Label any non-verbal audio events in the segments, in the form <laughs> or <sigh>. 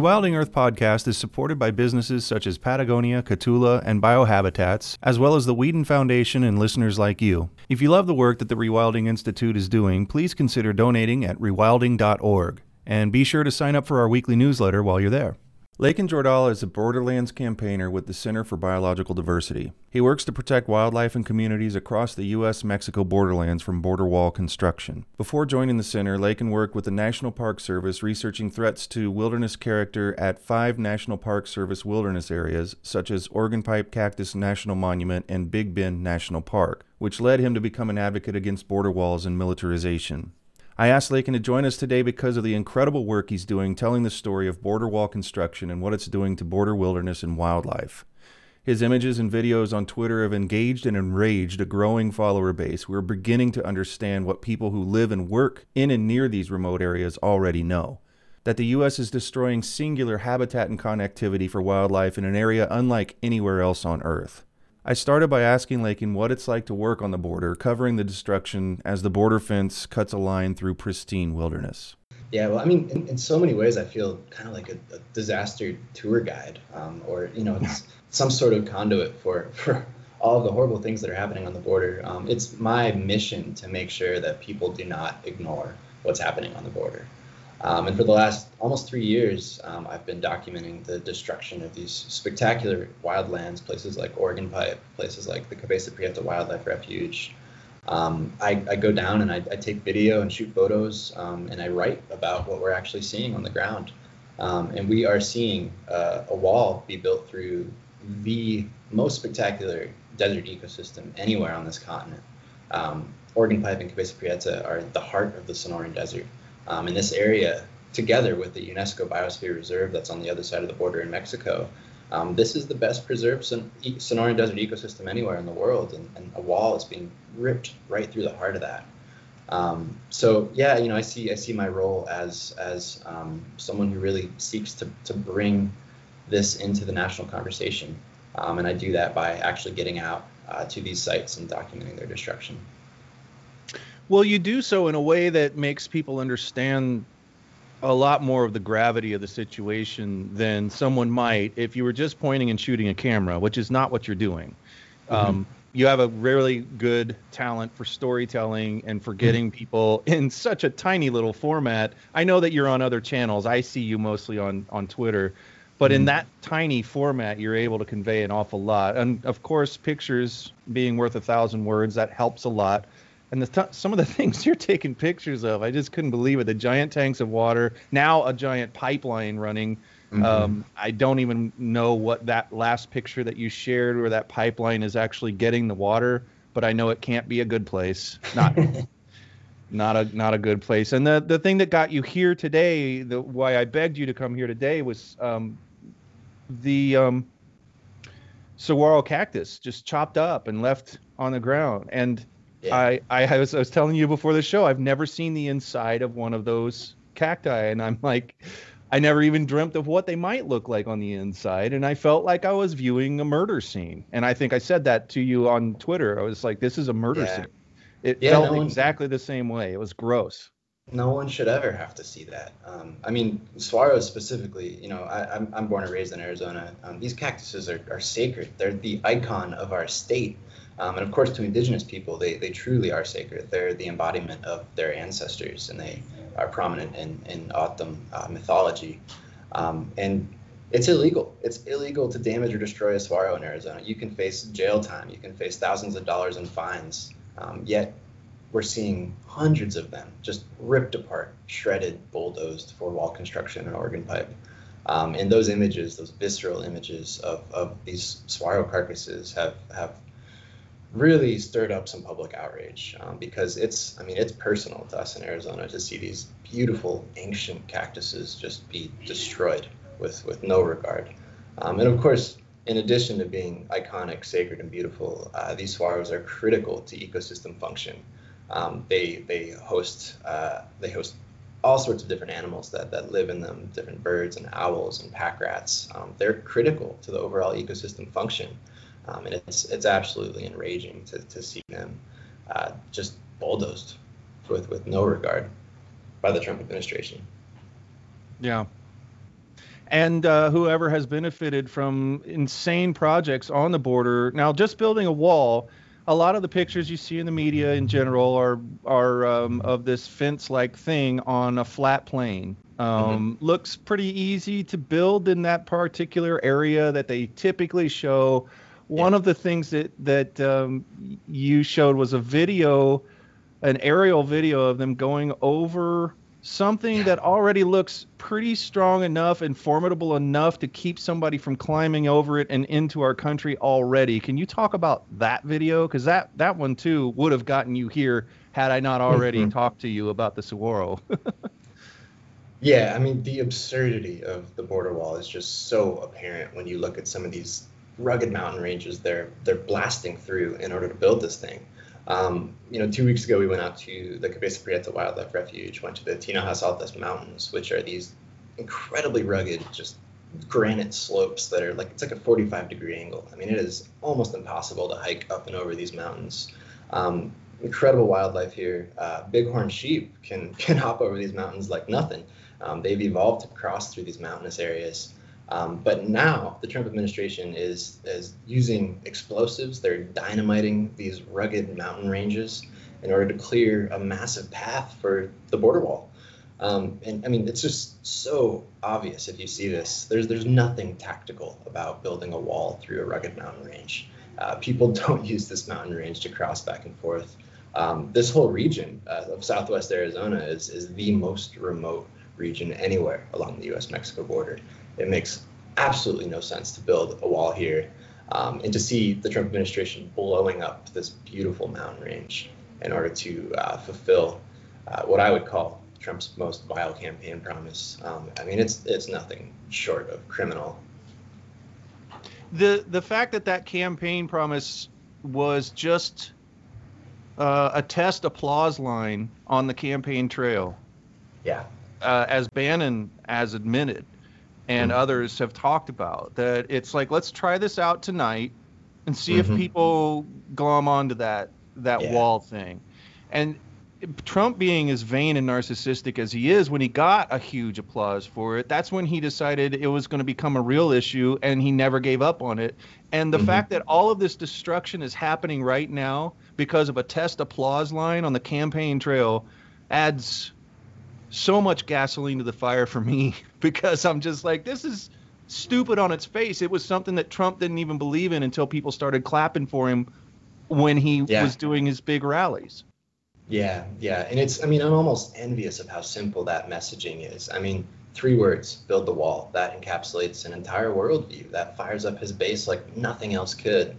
Rewilding Earth podcast is supported by businesses such as Patagonia, Kahtoola, and Biohabitats, as well as the Weeden Foundation and listeners like you. If you love the work that the Rewilding Institute is doing, please consider donating at rewilding.org. And be sure to sign up for our weekly newsletter while you're there. Laiken Jordahl is a Borderlands campaigner with the Center for Biological Diversity. He works to protect wildlife and communities across the U.S. Mexico borderlands from border wall construction. Before joining the center, Lakin worked with the National Park Service researching threats to wilderness character at five National Park Service wilderness areas, such as Organ Pipe Cactus National Monument and Big Bend National Park, which led him to become an advocate against border walls and militarization. I asked Laiken to join us today because of the incredible work he's doing telling the story of border wall construction and what it's doing to border wilderness and wildlife. His images and videos on Twitter have engaged and enraged a growing follower base. We're beginning to understand what people who live and work in and near these remote areas already know that the U.S. is destroying singular habitat and connectivity for wildlife in an area unlike anywhere else on Earth. I started by asking Laiken what it's like to work on the border, covering the destruction as the border fence cuts a line through pristine wilderness. Yeah, well, I mean, in, in so many ways, I feel kind of like a, a disaster tour guide, um, or you know, it's <laughs> some sort of conduit for for all of the horrible things that are happening on the border. Um, it's my mission to make sure that people do not ignore what's happening on the border. Um, and for the last almost three years, um, I've been documenting the destruction of these spectacular wildlands, places like Organ Pipe, places like the Cabeza Prieta Wildlife Refuge. Um, I, I, go down and I, I, take video and shoot photos um, and I write about what we're actually seeing on the ground. Um, and we are seeing uh, a wall be built through the most spectacular desert ecosystem anywhere on this continent. Um, Organ Pipe and Cabeza Prieta are the heart of the Sonoran Desert um, in this area, together with the UNESCO Biosphere Reserve that's on the other side of the border in Mexico. Um, this is the best preserved Son- Sonoran Desert ecosystem anywhere in the world, and, and, a wall is being ripped right through the heart of that. Um, so yeah, you know, I see I see my role as as um, someone who really seeks to to bring this into the national conversation, um, and I do that by actually getting out uh, to these sites and documenting their destruction. Well, you do so in a way that makes people understand a lot more of the gravity of the situation than someone might if you were just pointing and shooting a camera, which is not what you're doing. Mm-hmm. Um, you have a really good talent for storytelling and for getting mm-hmm. people in such a tiny little format. I know that you're on other channels. I see you mostly on on Twitter, but mm-hmm. in that tiny format, you're able to convey an awful lot. And of course, pictures being worth a thousand words that helps a lot and the t- some of the <laughs> things you're taking pictures of, I just couldn't believe it. The giant tanks of water, now a giant pipeline running. Mm-hmm. Um, I don't even know what that last picture that you shared where that pipeline is actually getting the water, but I know it can't be a good place. Not <laughs> not a not a good place. And the the thing that got you here today, the why I begged you to come here today was um, the um, saguaro cactus just chopped up and left on the ground. And yeah. I, I was I was telling you before the show, I've never seen the inside of one of those cacti, and I'm like, I never even dreamt of what they might look like on the inside, and I felt like I was viewing a murder scene. And I think I said that to you on Twitter. I was like, this is a murder yeah. scene. It yeah, felt no exactly one, the same way. It was gross. No one should ever have to see that. Um, I mean, saguaros specifically. You know, I, am I'm, I'm born and raised in Arizona. Um, these cactuses are, are sacred. They're the icon of our state. Um, and of course, to indigenous people, they, they truly are sacred. They're the embodiment of their ancestors, and they are prominent in, in O'odham uh, mythology. Um, and it's illegal. It's illegal to damage or destroy a saguaro in Arizona. You can face jail time. You can face thousands of dollars in fines. Um, yet we're seeing hundreds of them just ripped apart, shredded, bulldozed for wall construction and Organ Pipe. Um, and those images, those visceral images of, of these saguaro carcasses have, have really stirred up some public outrage um, because it's i mean it's personal to us in arizona to see these beautiful ancient cactuses just be destroyed with with no regard um, and of course in addition to being iconic sacred and beautiful uh, these saguaros are critical to ecosystem function um, they they host uh, they host all sorts of different animals that, that live in them, different birds and owls and pack rats. Um, they're critical to the overall ecosystem function. Um, and it's, it's absolutely enraging to, to see them uh, just bulldozed with, with no regard by the Trump administration. Yeah. And uh, whoever has benefited from insane projects on the border. Now, just building a wall, a lot of the pictures you see in the media in general are are um, of this fence-like thing on a flat plain. Um, mm-hmm. Looks pretty easy to build in that particular area that they typically show. One yeah. of the things that that um, you showed was a video, an aerial video of them going over something yeah. that already looks pretty strong enough and formidable enough to keep somebody from climbing over it and into our country already. Can you talk about that video? Because that that one too would have gotten you here had I not already mm-hmm. talked to you about the Saguaro. <laughs> yeah, I mean the absurdity of the border wall is just so apparent when you look at some of these rugged mountain ranges they're they're blasting through in order to build this thing. Um, you know, two weeks ago we went out to the Cabeza Prieta Wildlife Refuge, went to the Tinajas Altas Mountains, which are these incredibly rugged, just granite slopes that are like it's like a 45 degree angle. I mean, it is almost impossible to hike up and over these mountains. Um, incredible wildlife here. Uh, bighorn sheep can <laughs> can hop over these mountains like nothing. Um, they've evolved to cross through these mountainous areas. Um, but now the Trump administration is is using explosives. They're dynamiting these rugged mountain ranges in order to clear a massive path for the border wall. Um, and I mean, it's just so obvious if you see this. There's there's nothing tactical about building a wall through a rugged mountain range. Uh, people <laughs> don't use this mountain range to cross back and forth. Um, this whole region uh, of Southwest Arizona is is the most remote region anywhere along the U.S.-Mexico border it makes absolutely no sense to build a wall here. Um, and to see the Trump administration blowing up this beautiful mountain range in order to uh, fulfill uh, what I would call Trump's most vile campaign promise. Um, I mean, it's it's nothing short of criminal. The the fact that that campaign promise was just uh, a test applause line on the campaign trail. Yeah. Uh, as Bannon has admitted, and mm-hmm. others have talked about that it's like let's try this out tonight and see mm-hmm. if people glom onto that that yeah. wall thing and Trump being as vain and narcissistic as he is, when he got a huge applause for it, that's when he decided it was going to become a real issue and he never gave up on it. And the mm-hmm. fact that all of this destruction is happening right now because of a test applause line on the campaign trail adds so much gasoline to the fire for me <laughs> because I'm just like, this is stupid on its face. It was something that Trump didn't even believe in until people started clapping for him when he yeah. was doing his big rallies. Yeah, yeah. And it's, I mean, I'm almost envious of how simple that messaging is. I mean, three words build the wall. That encapsulates an entire worldview. That fires up his base like nothing else could.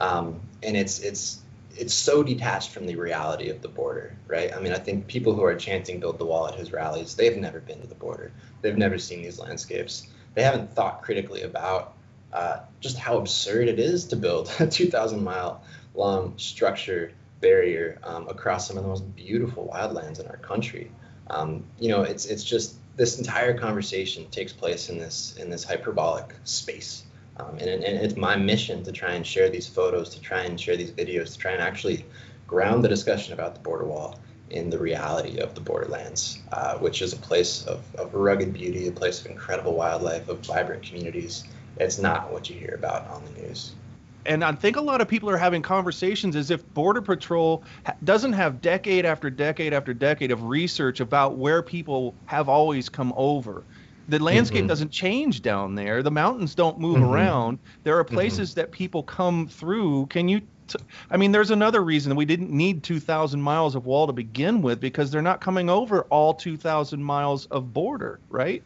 Um, and it's, it's, it's so detached from the reality of the border, right? I mean, I think people who are chanting "Build the Wall" at his rallies, they've never been to the border. They've never seen these landscapes. They haven't thought critically about uh, just how absurd it is to build a <laughs> 2,000 mile long structure barrier um, across some of the most beautiful wildlands in our country. Um, you know, it's it's just this entire conversation takes place in this in this hyperbolic space um, and, and it's my mission to try and share these photos, to try and share these videos, to try and actually ground the discussion about the border wall in the reality of the borderlands, uh, which is a place of, of rugged beauty, a place of incredible wildlife, of vibrant communities. It's not what you hear about on the news. And I think a lot of people are having conversations as if Border Patrol doesn't have decade after decade after decade of research about where people have always come over the landscape mm-hmm. doesn't change down there. The mountains don't move mm-hmm. around. There are mm-hmm. places mm-hmm. that people come through. Can you? T- I mean, there's another reason we didn't need 2,000 miles of wall to begin with because they're not coming over all 2,000 miles of border, right?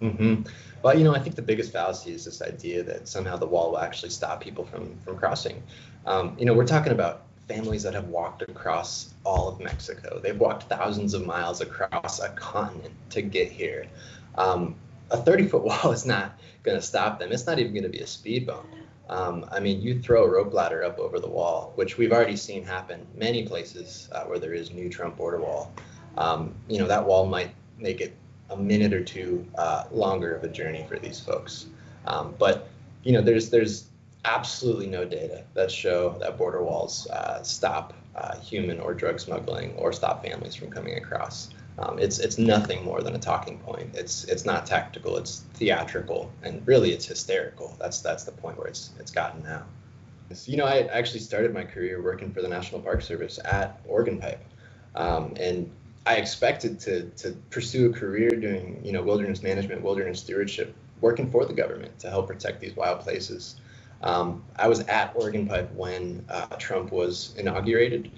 Mm-hmm. Well, you know, I think the biggest fallacy is this idea that somehow the wall will actually stop people from from crossing. Um, you know, we're talking about families that have walked across all of Mexico. They've walked thousands of miles across a continent to get here. Um, a 30 foot <laughs> wall is not going to stop them. It's not even going to be a speed bump. Um, I mean, you throw a rope ladder up over the wall, which we've already seen happen many places uh, where there is new Trump border wall. Um, you know, that wall might make it a minute or two uh, longer of a journey for these folks. Um, but you know, there's there's absolutely no data that show that border walls uh, stop uh, human or drug smuggling or stop families from coming across. Um, it's it's nothing more than a talking point. It's it's not tactical. It's theatrical, and really it's hysterical. That's that's the point where it's it's gotten now. So, you know, I actually started my career working for the National Park Service at Organ Pipe, um, and I expected to to pursue a career doing you know wilderness management, wilderness stewardship, working for the government to help protect these wild places. Um, I was at Organ Pipe when uh, Trump was inaugurated,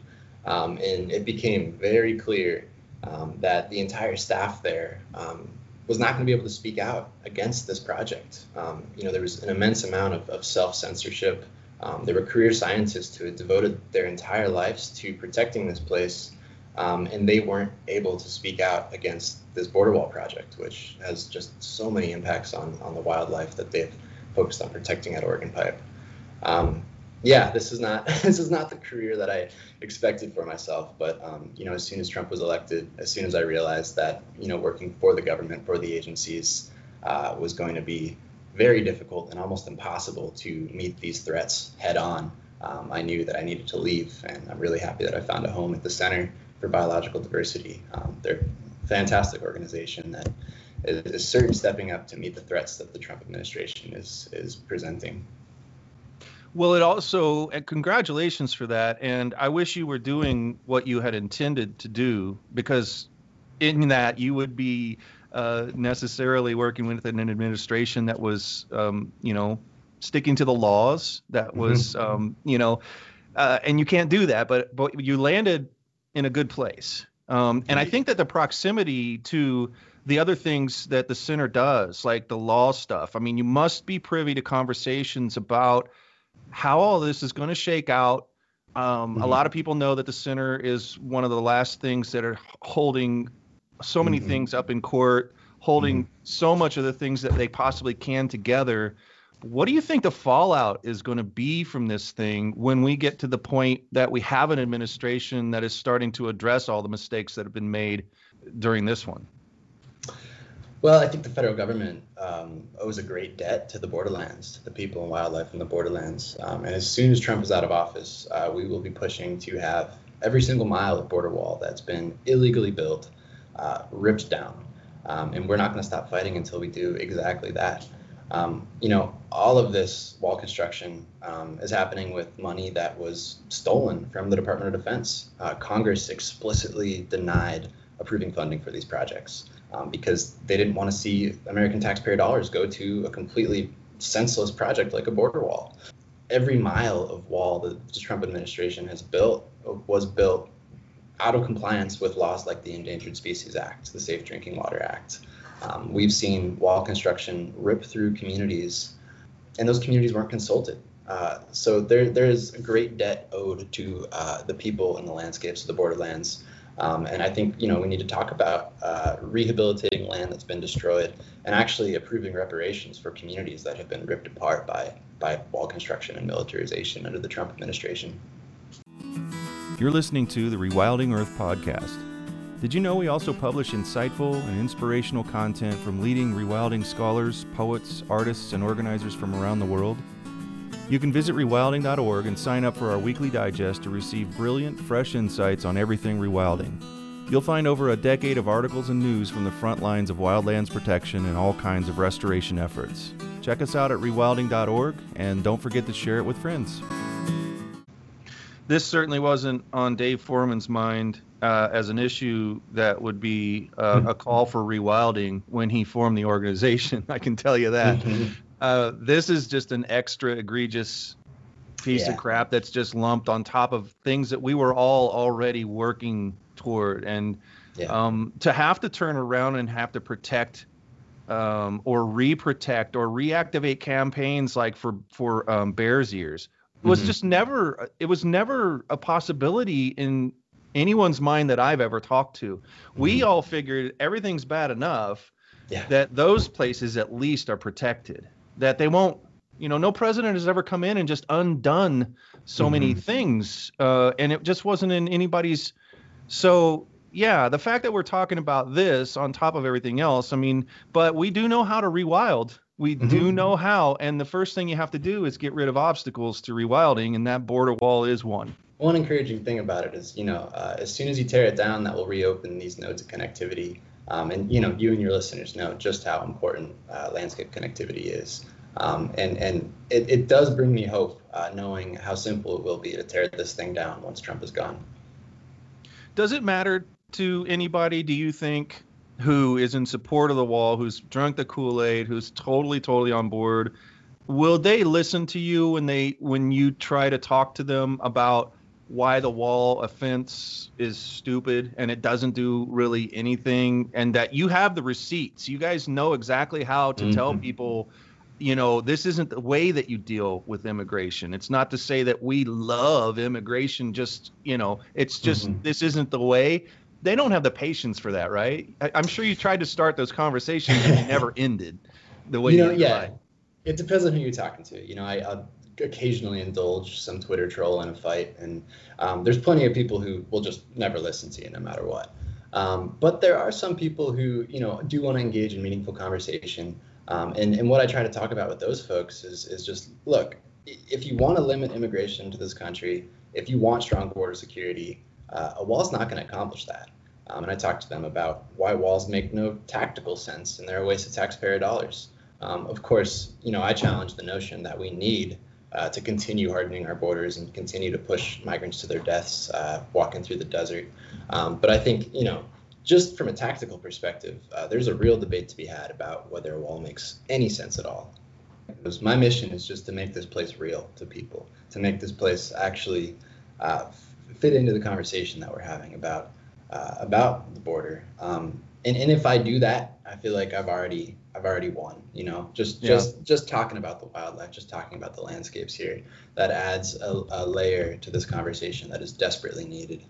um, and it became very clear um, that the entire staff there um, was not going to be able to speak out against this project. Um, you know, there was an immense amount of, of self censorship. Um, there were career scientists who had devoted their entire lives to protecting this place, and they weren't able to speak out against this border wall project, which has just so many impacts on, on the wildlife that they've focused on protecting at Organ Pipe. Um, yeah, this is not <laughs> this is not the career that I expected for myself. But um, you know, as soon as Trump was elected, as soon as I realized that you know working for the government for the agencies uh, was going to be very difficult and almost impossible to meet these threats head on, um, I knew that I needed to leave. And I'm really happy that I found a home at the Center for Biological Diversity. Um, they're a fantastic organization that is certainly stepping up to meet the threats that the Trump administration is is presenting. Well, it also, and congratulations for that. And I wish you were doing what you had intended to do because in that you would be uh, necessarily working with an administration that was, um, you know, sticking to the laws, that mm-hmm. was, mm-hmm. um, you know, uh, and you can't do that, but, but you landed in a good place. Um, and I think that the proximity to the other things that the center does, like the law stuff, I mean, you must be privy to conversations about how all this is going to shake out. Um, mm-hmm. A lot of people know that the center is one of the last things that are holding so many mm-hmm. things up in court, holding mm-hmm. so much of the things that they possibly can together. What do you think the fallout is going to be from this thing when we get to the point that we have an administration that is starting to address all the mistakes that have been made during this one? Well, I think the federal government um, owes a great debt to the borderlands, to the people and wildlife in the borderlands. Um, and as soon as Trump is out of office, uh, we will be pushing to have every single mile of border wall that's been illegally built uh, ripped down. Um, and we're not going to stop fighting until we do exactly that. Um, you know, all of this wall construction um, is happening with money that was stolen from the Department of Defense. Uh, Congress explicitly denied approving funding for these projects um, because they didn't want to see American taxpayer dollars go to a completely senseless project like a border wall. Every mile of wall that the Trump administration has built was built out of compliance with laws like the Endangered Species Act, the Safe Drinking Water Act. Um, we've seen wall construction rip through communities, and those communities weren't consulted. Uh, so there, there is a great debt owed to uh, the people and the landscapes of the borderlands um, and I think you know we need to talk about uh, rehabilitating land that's been destroyed and actually approving reparations for communities that have been ripped apart by by wall construction and militarization under the Trump administration. You're listening to the Rewilding Earth podcast. Did you know we also publish insightful and inspirational content from leading rewilding scholars, poets, artists, and organizers from around the world? You can visit rewilding.org and sign up for our weekly digest to receive brilliant, fresh insights on everything rewilding. You'll find over a decade of articles and news from the front lines of wildlands protection and all kinds of restoration efforts. Check us out at rewilding.org and don't forget to share it with friends. This certainly wasn't on Dave Foreman's mind uh, as an issue that would be uh, a call for rewilding when he formed the organization. <laughs> I can tell you that. Uh, this is just an extra egregious piece yeah. of crap that's just lumped on top of things that we were all already working toward. And yeah. um, to have to turn around and have to protect um, or re-protect or reactivate campaigns like for for um, Bears Ears was mm-hmm. just never. It was never a possibility in anyone's mind that I've ever talked to. Mm-hmm. We all figured everything's bad enough yeah. that those places at least are protected that they won't you know no president has ever come in and just undone so mm-hmm. many things uh, and it just wasn't in anybody's so yeah, the fact that we're talking about this on top of everything else, I mean, but we do know how to rewild. We mm-hmm. do know how, and the first thing you have to do is get rid of obstacles to rewilding, and that border wall is one. One encouraging thing about it is, you know, uh, as soon as you tear it down, that will reopen these nodes of connectivity. Um, and you know, you and your listeners know just how important uh, landscape connectivity is. Um, and and it, it does bring me hope, uh, knowing how simple it will be to tear this thing down once Trump is gone. Does it matter to anybody, do you think, who is in support of the wall, who's drunk the Kool-Aid, who's totally, totally on board? Will they listen to you when they when you try to talk to them about why the wall offense is stupid and it doesn't do really anything and that you have the receipts you guys know exactly how to mm-hmm. tell people you know this isn't the way that you deal with immigration it's not to say that we love immigration just you know it's just mm-hmm. this isn't the way they don't have the patience for that, right? I, am sure you tried to start those conversations and they never <laughs> ended the way you know. You yeah, it depends on who you're talking to. You know, I I'll occasionally indulge some Twitter troll in a fight, and um, there's plenty of people who will just never listen to you no matter what. Um, but there are some people who you know do want to engage in meaningful conversation. Um, and, and what I try to talk about with those folks is, is just look, if you want to limit immigration to this country, if you want strong border security, uh, a wall's not going to accomplish that. Um, and I talked to them about why walls make no tactical sense and they're a waste of taxpayer dollars. Um, of course, you know, I challenge the notion that we need uh, to continue hardening our borders and continue to push migrants to their deaths uh, walking through the desert. Um, but I think, you know, just from a tactical perspective, uh, there's a real debate to be had about whether a wall makes any sense at all. Because my mission is just to make this place real to people, to make this place actually uh, fit into the conversation that we're having about uh, about the border. Um, and, and if I do that, I feel like I've already I've already won. You know, just yeah. just just talking about the wildlife, just talking about the landscapes here, that adds a, a layer to this conversation that is desperately needed.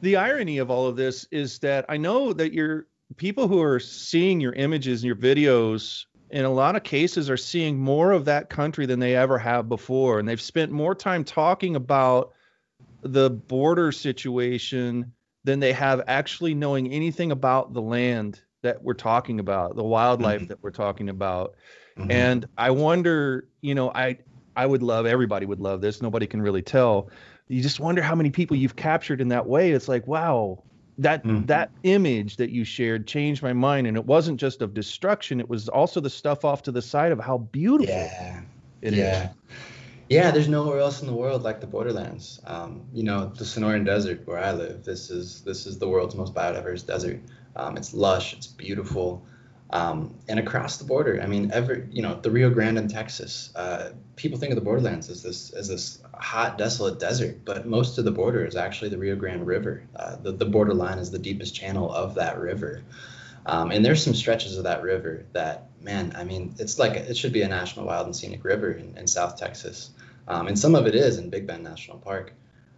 The irony of all of this is that I know that you're people who are seeing your images and your videos in a lot of cases are seeing more of that country than they ever have before and they've spent more time talking about the border situation than they have actually knowing anything about the land that we're talking about, the wildlife mm-hmm. that we're talking about. Mm-hmm. And I wonder, you know, I I would love everybody would love this. Nobody can really tell. You just wonder how many people you've captured in that way. It's like, wow, that mm-hmm. that image that you shared changed my mind and it wasn't just of destruction, it was also the stuff off to the side of how beautiful yeah. it yeah. Is. Yeah, there's nowhere else in the world like the borderlands. Um, you know, the Sonoran Desert where I live. This is this is the world's most biodiverse desert. Um, it's lush, it's beautiful, um, and across the border. I mean, ever you know, the Rio Grande in Texas. Uh, people think of the borderlands as this as this hot, desolate desert, but most of the border is actually the Rio Grande River. Uh, the the borderline is the deepest channel of that river. Um, and there's some stretches of that river that, man, I mean, it's like it should be a national wild and scenic river in, in South Texas. Um, and some of it is in Big Bend National Park.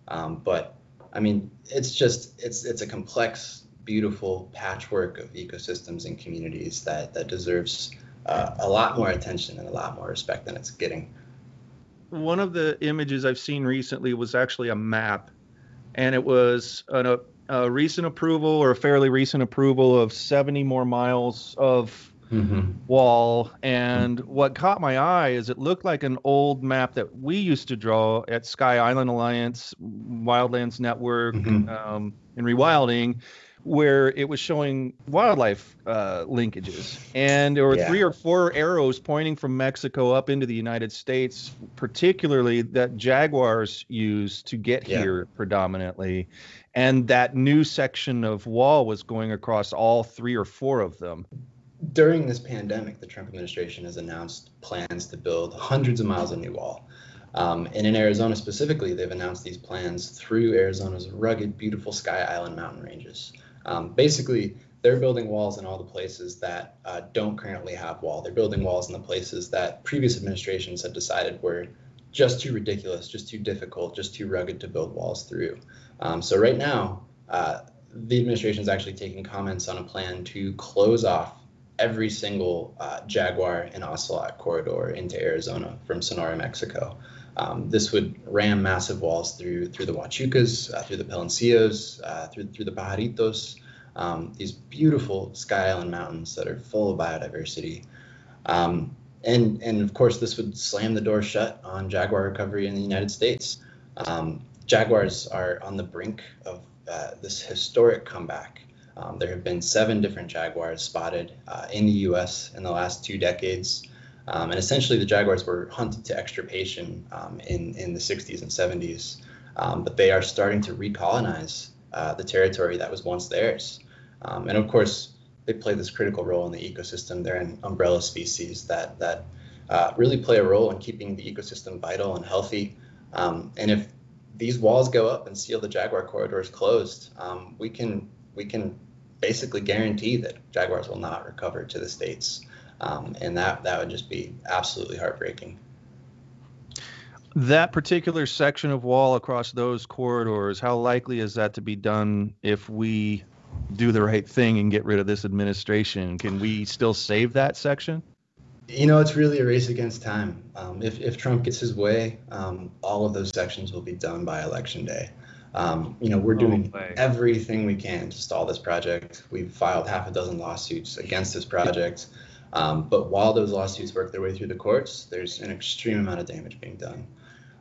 Um, but I mean, it's just it's it's a complex, beautiful patchwork of ecosystems and communities that that deserves uh, a lot more attention and a lot more respect than it's getting. One of the images I've seen recently was actually a map, and it was an, a, a recent approval or a fairly recent approval of 70 more miles of mm-hmm. wall. And what caught my eye is it looked like an old map that we used to draw at Sky Island Alliance, Wildlands Network, mm-hmm. um, and Rewilding, where it was showing wildlife uh, linkages. And there were yeah. three or four arrows pointing from Mexico up into the United States, particularly that jaguars use to get yeah. here predominantly. And that new section of wall was going across all three or four of them during this pandemic, the Trump administration has announced plans to build hundreds of miles of new wall. Um, and in Arizona specifically, they've announced these plans through Arizona's rugged, beautiful Sky Island mountain ranges. Um, basically, they're building walls in all the places that uh, don't currently have wall. They're building walls in the places that previous administrations had decided were just too ridiculous, just too difficult, just too rugged to build walls through. Um, so right now, uh, the administration is actually taking comments on a plan to close off every single uh, jaguar and ocelot corridor into Arizona from Sonora, Mexico. Um, this would ram massive walls through through the Huachucas, uh, through the Piloncillos, uh, through through the Pajaritos, um, these beautiful Sky Island mountains that are full of biodiversity. Um, and and of course, this would slam the door shut on jaguar recovery in the United States. Um, jaguars are on the brink of uh, this historic comeback. Um, there have been seven different jaguars spotted uh, in the U.S. in the last two decades. Um, and essentially, the jaguars were hunted to extirpation um, in, in the 60s and 70s, um, but they are starting to recolonize uh, the territory that was once theirs. Um, and of course, they play this critical role in the ecosystem. They're an umbrella species that, that uh, really play a role in keeping the ecosystem vital and healthy. Um, and if these walls go up and seal the jaguar corridors closed, um, we can we can basically guarantee that jaguars will not recover to the states um, and that that would just be absolutely heartbreaking. That particular section of wall across those corridors, how likely is that to be done if we do the right thing and get rid of this administration? Can we still save that section? You know, it's really a race against time. Um, if, if Trump gets his way, um, all of those sections will be done by election day. Um, you know, we're doing oh, everything we can to stall this project. We've filed half a dozen lawsuits against this project. Um, but while those lawsuits work their way through the courts, there's an extreme amount of damage being done.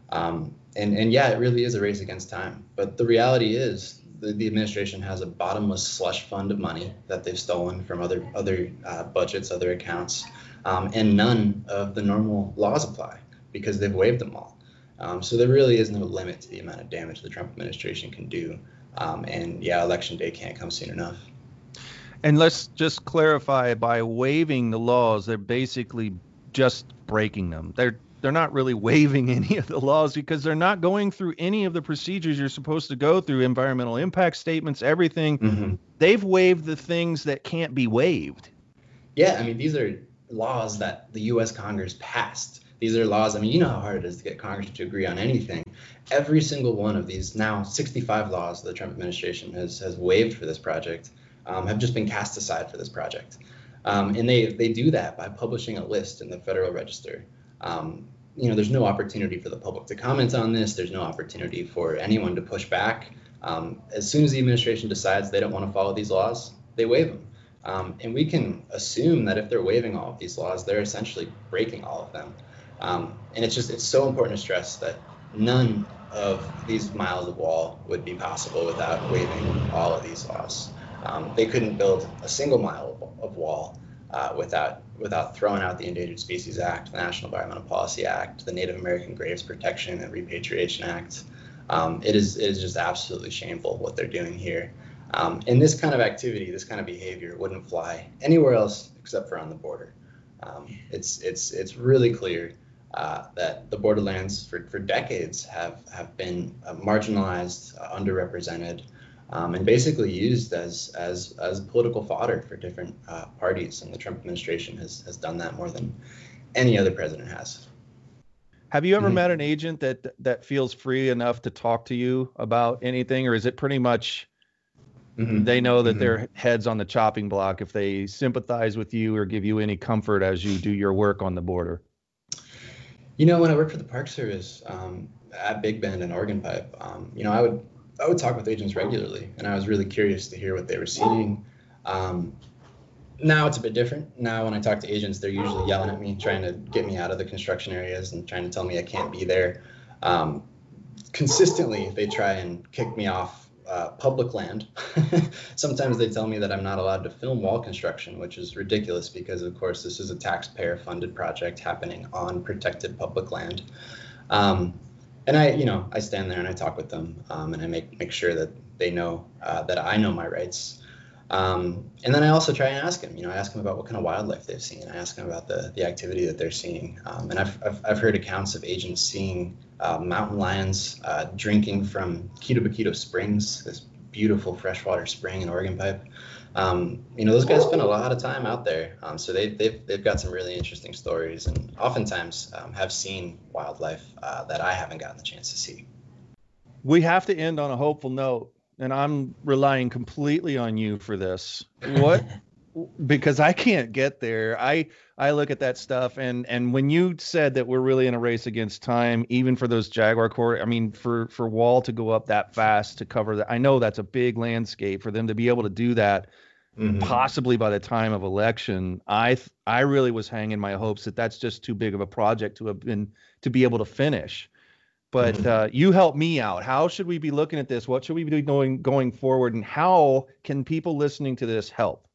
Um, and, and yeah, it really is a race against time. But the reality is the, the administration has a bottomless slush fund of money that they've stolen from other, other uh, budgets, other accounts, um, and none of the normal laws apply because they've waived them all. Um, so there really is no limit to the amount of damage the Trump administration can do. Um, and yeah, election day can't come soon enough. And let's just clarify by waiving the laws, they're basically just breaking them. They're they're not really <laughs> waiving any of the laws because they're not going through any of the procedures you're supposed to go through environmental impact statements everything mm-hmm. they've waived the things that can't be waived yeah i mean these are laws that the us congress passed these are laws i mean you know how hard it is to get congress to agree on anything every single one of these now 65 laws the trump administration has has waived for this project um, have just been cast aside for this project. Um, and they, they do that by publishing a list in the Federal Register. Um, you know, there's no opportunity for the public to comment on this. There's no opportunity for anyone to push back. Um, as soon as the administration decides they don't want to follow these laws, they waive them. Um, and we can assume that if they're waiving all of these laws, they're essentially breaking all of them. Um, and it's just it's so important to stress that none of these miles of wall would be possible without waiving all of these laws. Um, they couldn't build a single mile of, wall uh, without without throwing out the Endangered Species Act, the National Environmental Policy Act, the Native American Graves Protection and Repatriation Act. Um, it is it is just absolutely shameful what they're doing here. Um, and this kind of activity, this kind of behavior, wouldn't fly anywhere else except for on the border. Um, it's it's it's really clear uh, that the borderlands for, for decades have have been uh, marginalized, uh, underrepresented um, and basically used as as as political fodder for different uh, parties. And the Trump administration has has done that more than any other president has. Have you ever mm-hmm. met an agent that that feels free enough to talk to you about anything, or is it pretty much mm-hmm. they know that mm-hmm. their heads on the chopping block if they sympathize with you or give you any comfort as you do your work on the border? You know, when I worked for the Park Service um, at Big Bend and Organ Pipe, um, you know, I would I would talk with agents regularly, and I was really curious to hear what they were seeing. Um, now it's a bit different. Now when I talk to agents, they're usually yelling at me, trying to get me out of the construction areas and trying to tell me I can't be there. Um, consistently, they try and kick me off uh, public land. <laughs> Sometimes they tell me that I'm not allowed to film wall construction, which is ridiculous because, of course, this is a taxpayer-funded project happening on protected public land. Um, and I, you know, I stand there and I talk with them, um, and I make make sure that they know uh, that I know my rights. Um, and then I also try and ask them, you know, I ask them about what kind of wildlife they've seen. I ask them about the, the activity that they're seeing. Um, and I've, I've, I've, heard accounts of agents seeing uh, mountain lions uh, drinking from Quitobaquito Springs, this beautiful freshwater spring in Organ Pipe um, you know, those guys spend a lot of time out there. Um, so they, they've, they've got some really interesting stories and oftentimes um, have seen wildlife uh, that I haven't gotten the chance to see. We have to end on a hopeful note, and I'm relying completely on you for this. What <laughs> because I can't get there. I I look at that stuff and and when you said that we're really in a race against time, even for those Jaguar core, I mean for for Wall to go up that fast to cover that, I know that's a big landscape for them to be able to do that. Mm-hmm. Possibly by the time of election, I I really was hanging my hopes that that's just too big of a project to have been to be able to finish. But mm-hmm. uh, you help me out. How should we be looking at this? What should we be doing going forward? And how can people listening to this help?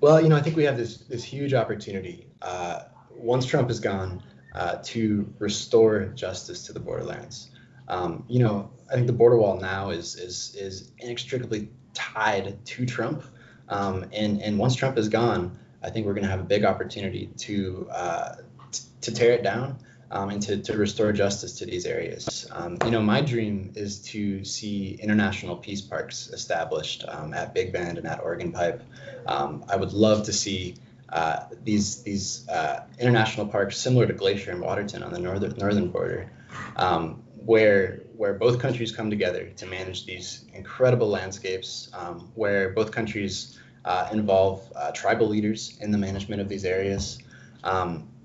Well, you know, I think we have this this huge opportunity. Uh, once Trump is gone uh, to restore justice to the borderlands. Um, you know, I think the border wall now is is is inextricably tied to Trump, um, and and once Trump is gone, I think we're going to have a big opportunity to uh, t- to tear it down um, and to, to restore justice to these areas. Um, you know, my dream is to see international peace parks established um, at Big Bend and at Organ Pipe. Um, I would love to see uh, these these uh, international parks similar to Glacier and Waterton on the northern northern border, um, where where both countries come together to manage these incredible landscapes, um, where both countries uh, involve uh, tribal leaders in the management of these areas.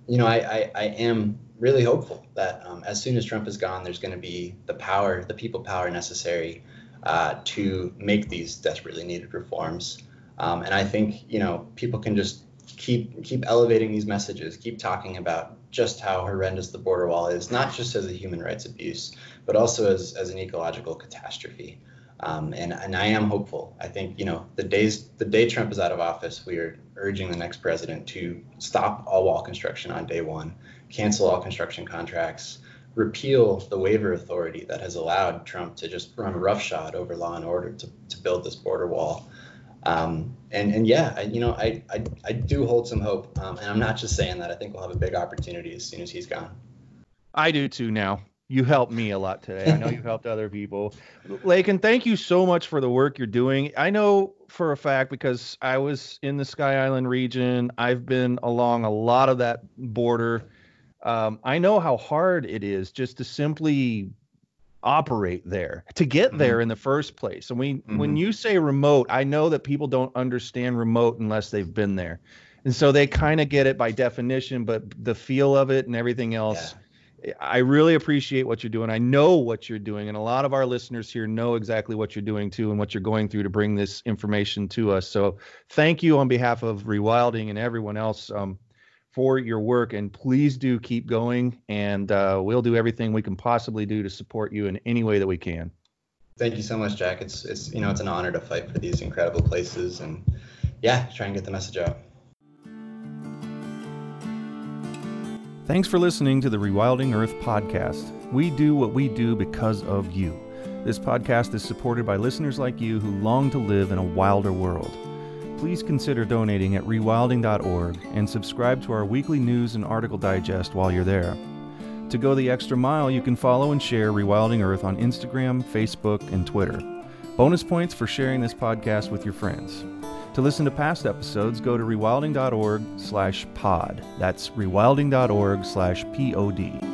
you know, I, I, I am really hopeful that um, as soon as Trump is gone, there's going to be the power, the people power necessary uh, to make these desperately needed reforms. Um, and I think you know people can just keep keep elevating these messages, keep talking about just how horrendous the border wall is, not just as a human rights abuse, but also as, as an ecological catastrophe. Um, and, and I am hopeful. I think you know the days the day Trump is out of office, we are urging the next president to stop all wall construction on day one cancel all construction contracts, repeal the waiver authority that has allowed Trump to just run roughshod over law and order to, to build this border wall. Um, and and yeah, I, you know, I, I I do hold some hope, um, and I'm not just saying that. I think we'll have a big opportunity as soon as he's gone. I do too. Now you helped me a lot today. I know you've helped other people. Laiken, thank you so much for the work you're doing. I know for a fact because I was in the Sky Island region. I've been along a lot of that border um, I know how hard it is just to simply operate there to get mm-hmm. there in the first place. And we, mm-hmm. when you say remote, I know that people don't understand remote unless they've been there. And so they kind of get it by definition, but the feel of it and everything else. Yeah. I really appreciate what you're doing. I know what you're doing, and a lot of our listeners here know exactly what you're doing too and what you're going through to bring this information to us. So, thank you on behalf of Rewilding and everyone else. Um, for your work and please do keep going and uh, we'll do everything we can possibly do to support you in any way that we can. Thank you so much jack. It's it's you know it's an honor to fight for these incredible places and yeah try and get the message out. Thanks for listening to the rewilding earth podcast. We do what we do because of you. This podcast is supported by listeners like you who long to live in a wilder world please consider donating at rewilding.org and subscribe to our weekly news and article digest while you're there. To go the extra mile, you can follow and share Rewilding Earth on Instagram, Facebook, and Twitter. Bonus points for sharing this podcast with your friends. To listen to past episodes, go to rewilding.org slash pod. That's rewilding.org slash P-O-D.